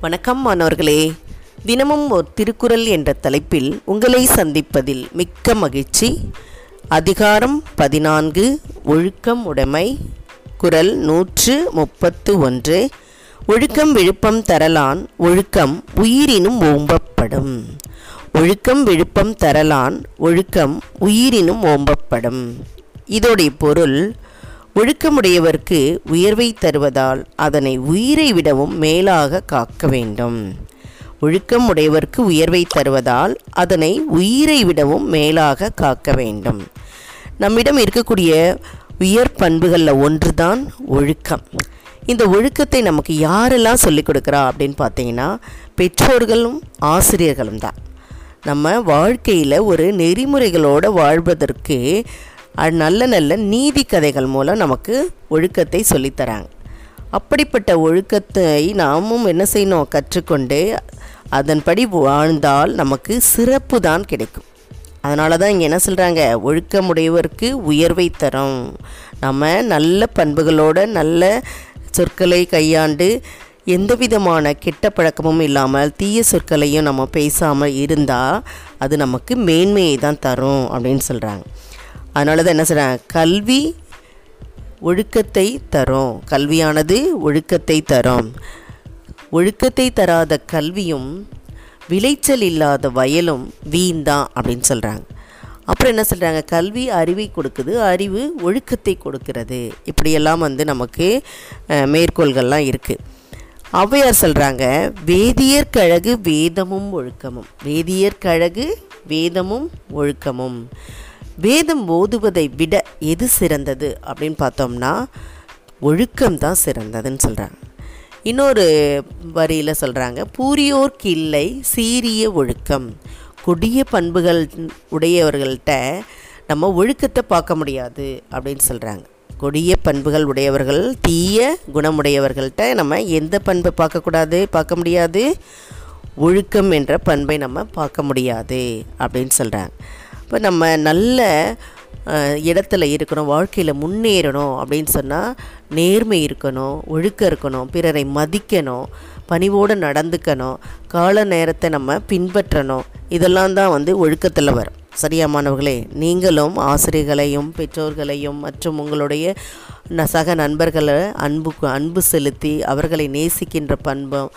வணக்கம் மாணவர்களே. தினமும் ஒரு திருக்குறள் என்ற தலைப்பில் உங்களை சந்திப்பதில் மிக்க மகிழ்ச்சி. அதிகாரம் பதினான்கு ஒழுக்கம் உடைமை குறள் நூற்று முப்பத்து ஒன்று. ஒழுக்கம் விழுப்பம் தரலான் ஒழுக்கம் உயிரினும் ஓம்பப்படும். ஒழுக்கம் விழுப்பம் தரலான் ஒழுக்கம் உயிரினும் ஓம்பப்படும். இதோடைய பொருள் ஒழுக்கமுடையவர்க்கு உயர்வை தருவதால் அதனை உயிரை விடவும் மேலாக காக்க வேண்டும். ஒழுக்கம் உடையவர்க்கு உயர்வை தருவதால் அதனை உயிரை விடவும் மேலாக காக்க வேண்டும். நம்மிடம் இருக்கக்கூடிய உயர் பண்புகளில் ஒன்று தான் ஒழுக்கம். இந்த ஒழுக்கத்தை நமக்கு யாரெல்லாம் சொல்லிக் கொடுக்குறா அப்படின்னு பார்த்தீங்கன்னா பெற்றோர்களும் ஆசிரியர்களும் தான் நம்ம வாழ்க்கையில் ஒரு நெறிமுறைகளோடு வாழ்வதற்கு நல்ல நல்ல நீதி கதைகள் மூலம் நமக்கு ஒழுக்கத்தை சொல்லித்தராங்க. அப்படிப்பட்ட ஒழுக்கத்தை நாமும் என்ன செய்யணும்? கற்றுக்கொண்டு அதன்படி வாழ்ந்தால் நமக்கு சிறப்பு தான் கிடைக்கும். அதனால தான் இங்கே என்ன சொல்கிறாங்க ஒழுக்கமுடையவருக்கு உயர்வை தரும். நம்ம நல்ல பண்புகளோட நல்ல சொற்களை கையாண்டு எந்த விதமான கெட்ட பழக்கமும் இல்லாமல் தீய சொற்களையும் நம்ம பேசாமல் இருந்தால் அது நமக்கு மேன்மையை தான் தரும் அப்படின்னு சொல்கிறாங்க அதனால தான் என்ன சொல்கிறாங்க கல்வி ஒழுக்கத்தை தரும். கல்வியானது ஒழுக்கத்தை தரும். ஒழுக்கத்தை தராத கல்வியும் விளைச்சல் இல்லாத வயலும் வீண்தான் அப்படின்னு சொல்கிறாங்க அப்புறம் என்ன சொல்கிறாங்க கல்வி அறிவை கொடுக்குது. அறிவு ஒழுக்கத்தை கொடுக்கிறது. இப்படியெல்லாம் வந்து நமக்கு மேற்கோள்கள்லாம் இருக்குது ஔவையார் சொல்கிறாங்க வேதியர் கழகு வேதமும் ஒழுக்கமும். வேதியர் கழகு வேதமும் ஒழுக்கமும். வேதம் ஓதுவதை விட எது சிறந்தது அப்படின்னு பார்த்தோம்னா ஒழுக்கம் தான் சிறந்ததுன்னு சொல்கிறாங்க இன்னொரு வரியில் சொல்கிறாங்க பூரியோர்க்கு இல்லை சீரிய ஒழுக்கம். கொடிய பண்புகள் உடையவர்கள்ட்ட நம்ம ஒழுக்கத்தை பார்க்க முடியாது அப்படின்னு சொல்கிறாங்க கொடிய பண்புகள் உடையவர்கள் தீய குணமுடையவர்கள்ட்ட நம்ம எந்த பண்பை பார்க்கக்கூடாது பார்க்க முடியாது? ஒழுக்கம் என்ற பண்பை நம்ம பார்க்க முடியாது அப்படின்னு சொல்கிறாங்க இப்போ நம்ம நல்ல இடத்துல இருக்கணும் வாழ்க்கையில் முன்னேறணும் அப்படின்னு சொன்னால் நேர்மை இருக்கணும் ஒழுக்கம் இருக்கணும் பிறரை மதிக்கணும் பணிவோடு நடந்துக்கணும் கால நேரத்தை நம்ம பின்பற்றணும். இதெல்லாம் தான் வந்து ஒழுக்கத்தில் வரும். சரியா மாணவர்களே? நீங்களும் ஆசிரியர்களையும் பெற்றோர்களையும் மற்றும் உங்களுடைய சக நண்பர்களை அன்பு அன்பு செலுத்தி அவர்களை நேசிக்கின்ற பண்பும்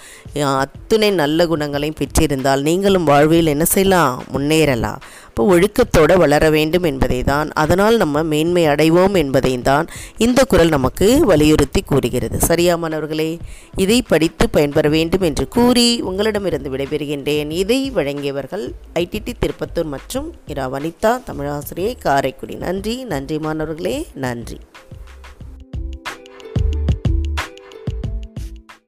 அத்துணை நல்ல குணங்களையும் பெற்றிருந்தால் நீங்களும் வாழ்வில் என்ன செய்யலாம்? முன்னேறலாம். இப்போ ஒழுக்கத்தோடு வளர வேண்டும் என்பதை தான் அதனால் நம்ம மேன்மை அடைவோம் என்பதை தான் இந்த குரல் நமக்கு வலியுறுத்தி கூறுகிறது. சரியா மாணவர்களே? இதை படித்து பயன்பெற வேண்டும் என்று கூறி உங்களிடமிருந்து விடைபெறுகின்றேன். இதை வழங்கியவர்கள் ஐடிடி திருப்பத்தூர் மற்றும் இரா வனிதா தமிழாசிரியை காரைக்குடி. நன்றி நன்றி மாணவர்களே நன்றி.